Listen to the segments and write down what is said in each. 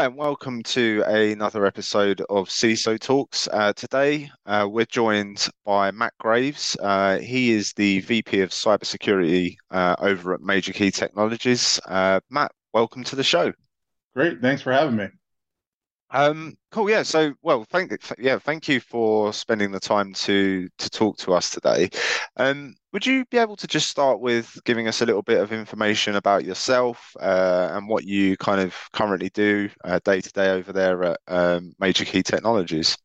Hi, and welcome to another episode of CISO Talks. Uh, today, uh, we're joined by Matt Graves. Uh, he is the VP of Cybersecurity uh, over at MajorKey Technologies. Uh, Matt, welcome to the show. Great, thanks for having me. Um, cool. Yeah. So, well, thank yeah, thank you for spending the time to to talk to us today. Um, would you be able to just start with giving us a little bit of information about yourself uh, and what you kind of currently do uh, day to day over there at um, MajorKey Technologies?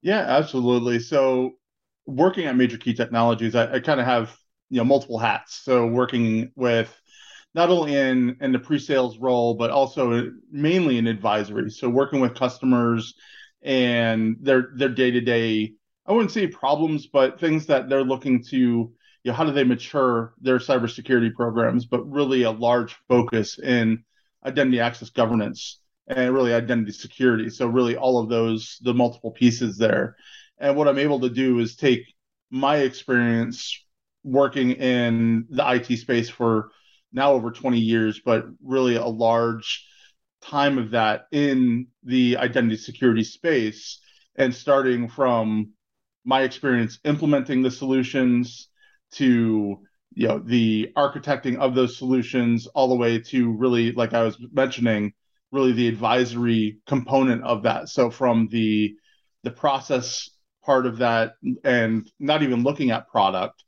Yeah, absolutely. So, working at MajorKey Technologies, I, I kind of have you know multiple hats. So, working with not only in in the pre-sales role but also mainly in advisory. So working with customers and their their day-to-day i wouldn't say problems but things that they're looking to you know how do they mature their cybersecurity programs but really a large focus in identity access governance and really identity security. So really all of those the multiple pieces there. And what i'm able to do is take my experience working in the IT space for now over 20 years, but really a large time of that in the identity security space. And starting from my experience implementing the solutions to you know the architecting of those solutions all the way to really like i was mentioning really the advisory component of that so from the the process part of that and not even looking at product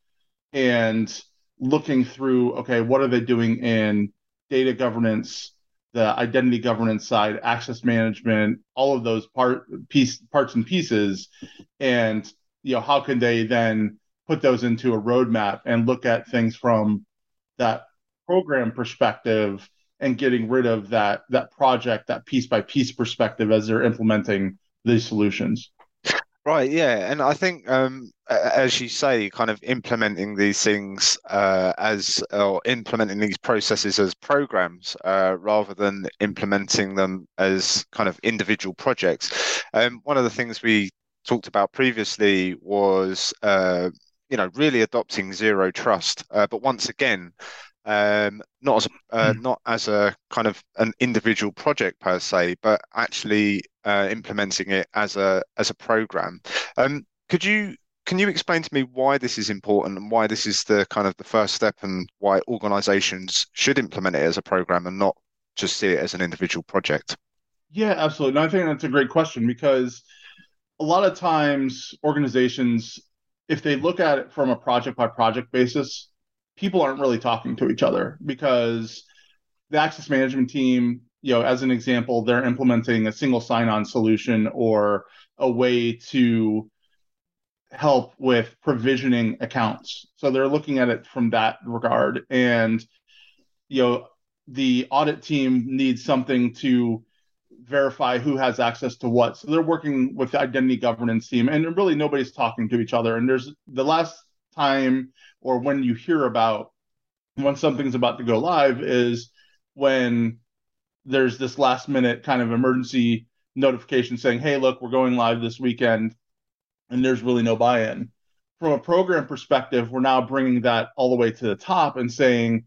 and looking through okay what are they doing in data governance the identity governance side access management all of those part piece parts and pieces and you know how can they then put those into a roadmap and look at things from that program perspective and getting rid of that that project that piece by piece perspective as they're implementing these solutions Right, yeah, and I think um, as you say, kind of implementing these things uh, as or implementing these processes as programs uh, rather than implementing them as kind of individual projects. Um, one of the things we talked about previously was, uh, you know, really adopting zero trust. Uh, but once again, um, not as a, uh, mm. not as a kind of an individual project per se, but actually uh, implementing it as a as a program. Um, could you can you explain to me why this is important and why this is the kind of the first step and why organizations should implement it as a program and not just see it as an individual project? Yeah, absolutely. No, I think that's a great question because a lot of times organizations, if they look at it from a project by project basis, people aren't really talking to each other because the access management team, you know, as an example, they're implementing a single sign-on solution or a way to help with provisioning accounts. So they're looking at it from that regard. And, you know, the audit team needs something to verify who has access to what. So they're working with the identity governance team, and really nobody's talking to each other. And there's the last time or when you hear about when something's about to go live is when there's this last minute kind of emergency notification saying, hey, look, we're going live this weekend, and there's really no buy in. From a program perspective, we're now bringing that all the way to the top and saying,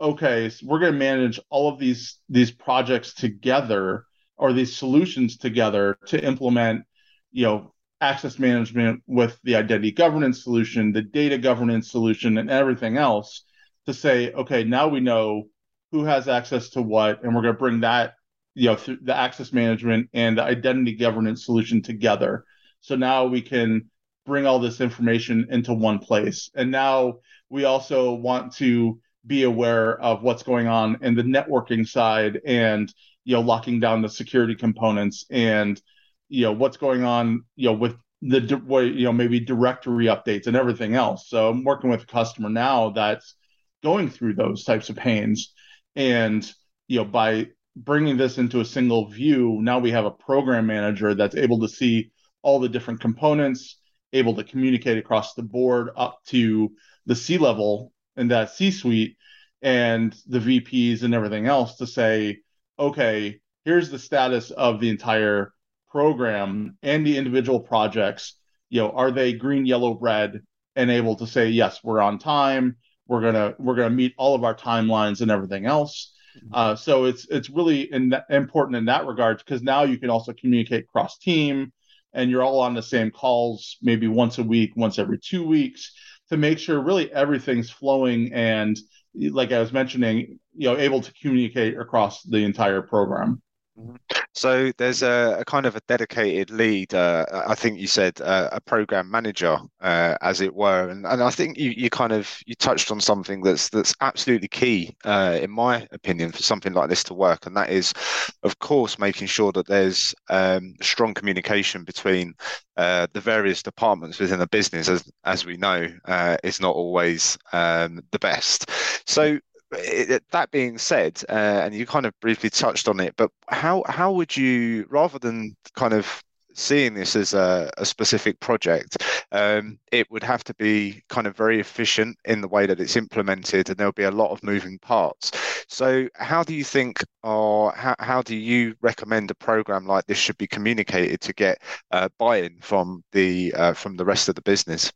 okay, so we're going to manage all of these these projects together or these solutions together to implement, you know, access management with the identity governance solution, the data governance solution, and everything else to say, okay, now we know who has access to what, and we're going to bring that, you know, through the access management and the identity governance solution together. So now we can bring all this information into one place. And now we also want to be aware of what's going on in the networking side and you know locking down the security components and you know what's going on you know with the way you know maybe directory updates and everything else. So i'm working with a customer now that's going through those types of pains. And you know by bringing this into a single view now we have a program manager that's able to see all the different components able to communicate across the board up to the c level and that c suite and the vps and everything else to say okay here's the status of the entire program and the individual projects, you know, are they green, yellow, red, and able to say yes, we're on time, we're gonna we're gonna meet all of our timelines and everything else, Uh, so it's it's really in important in that regard because now you can also communicate cross team, and you're all on the same calls maybe once a week, once every two weeks to make sure really everything's flowing and like I was mentioning, you know, able to communicate across the entire program. Mm-hmm. So there's a, a, kind of a dedicated lead. Uh, I think you said uh, a program manager, uh, as it were, and, and I think you, you kind of you touched on something that's that's absolutely key, uh, in my opinion, for something like this to work, and that is, of course, making sure that there's um, strong communication between uh, the various departments within a business, as as we know, uh, is not always um, the best. So it, that being said, uh, and you kind of briefly touched on it, but how how would you, rather than kind of seeing this as a, a specific project, um, it would have to be kind of very efficient in the way that it's implemented, and there'll be a lot of moving parts. So, how do you think, or how, how do you recommend a program like this should be communicated to get uh, buy-in from the uh, from the rest of the business?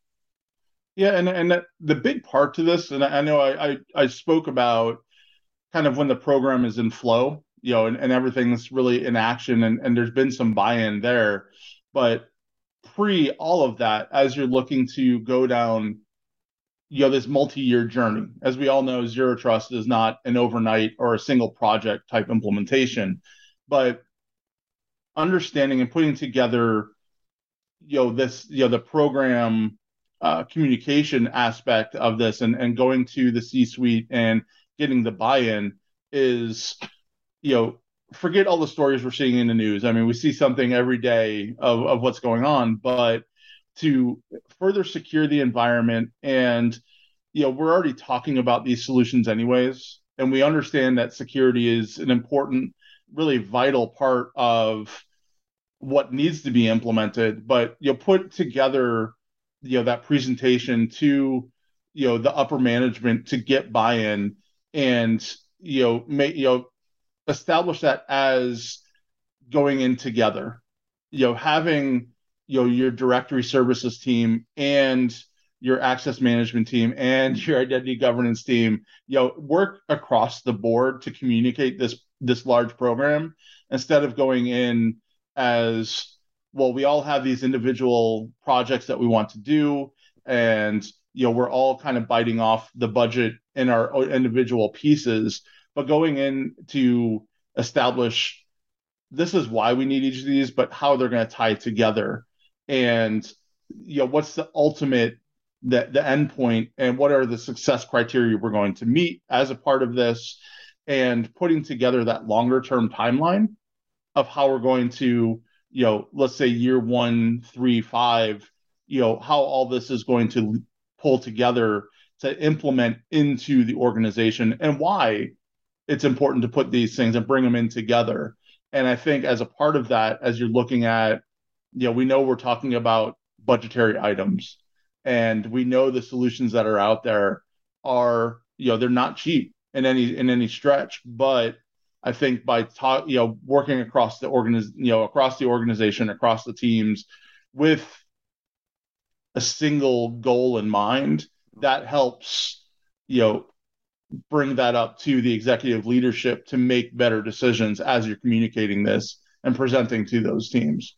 Yeah, and and the big part to this, and I, know I, I, I spoke about kind of when the program is in flow, you know, and, and everything's really in action, and and there's been some buy-in there, but pre all of that, as you're looking to go down, you know, this multi-year journey, as we all know, zero trust is not an overnight or a single project type implementation, but understanding and putting together, you know, this, you know, the program uh, communication aspect of this and, and going to the C suite and getting the buy in is, you know, forget all the stories we're seeing in the news. I mean, we see something every day of, of what's going on, but to further secure the environment and, you know, we're already talking about these solutions anyways. And we understand that security is an important, really vital part of what needs to be implemented. But you put together you know that presentation to you know the upper management to get buy-in and you know make you know establish that as going in together. You know having you know your directory services team and your access management team and your identity governance team you know work across the board to communicate this this large program instead of going in as well, we all have these individual projects that we want to do, and you know, we're all kind of biting off the budget in our individual pieces, but going in to establish this is why we need each of these, but how they're going to tie together, and you know, what's the ultimate the the end point, and what are the success criteria we're going to meet as a part of this, and putting together that longer term timeline of how we're going to you know, let's say year one, three, five, you know, how all this is going to pull together to implement into the organization and why it's important to put these things and bring them in together. And I think as a part of that, as you're looking at, you know, we know we're talking about budgetary items and we know the solutions that are out there are, you know, they're not cheap in any in any stretch, but I think by talk, you know, working across the organiz, you know, across the organization, across the teams, with a single goal in mind, that helps, you know, bring that up to the executive leadership to make better decisions as you're communicating this and presenting to those teams.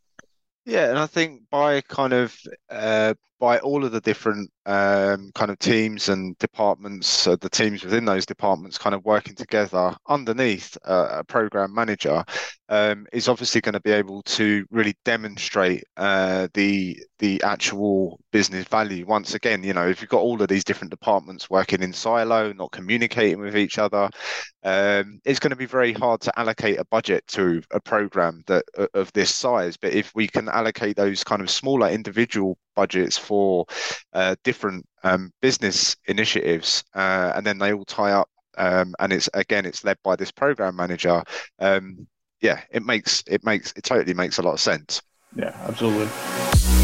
Yeah, and I think by kind of uh, by all of the different um, kind of teams and departments, uh, the teams within those departments kind of working together underneath uh, a program manager, um, is obviously going to be able to really demonstrate uh, the the actual business value. Once again, you know, if you've got all of these different departments working in silo, not communicating with each other, um, it's going to be very hard to allocate a budget to a program that of this size. But if we can allocate those kind of smaller individual budgets for uh, different um, business initiatives, uh, and then they all tie up. Um, and it's again, it's led by this program manager. Um, yeah, it makes it makes it totally makes a lot of sense. Yeah, absolutely.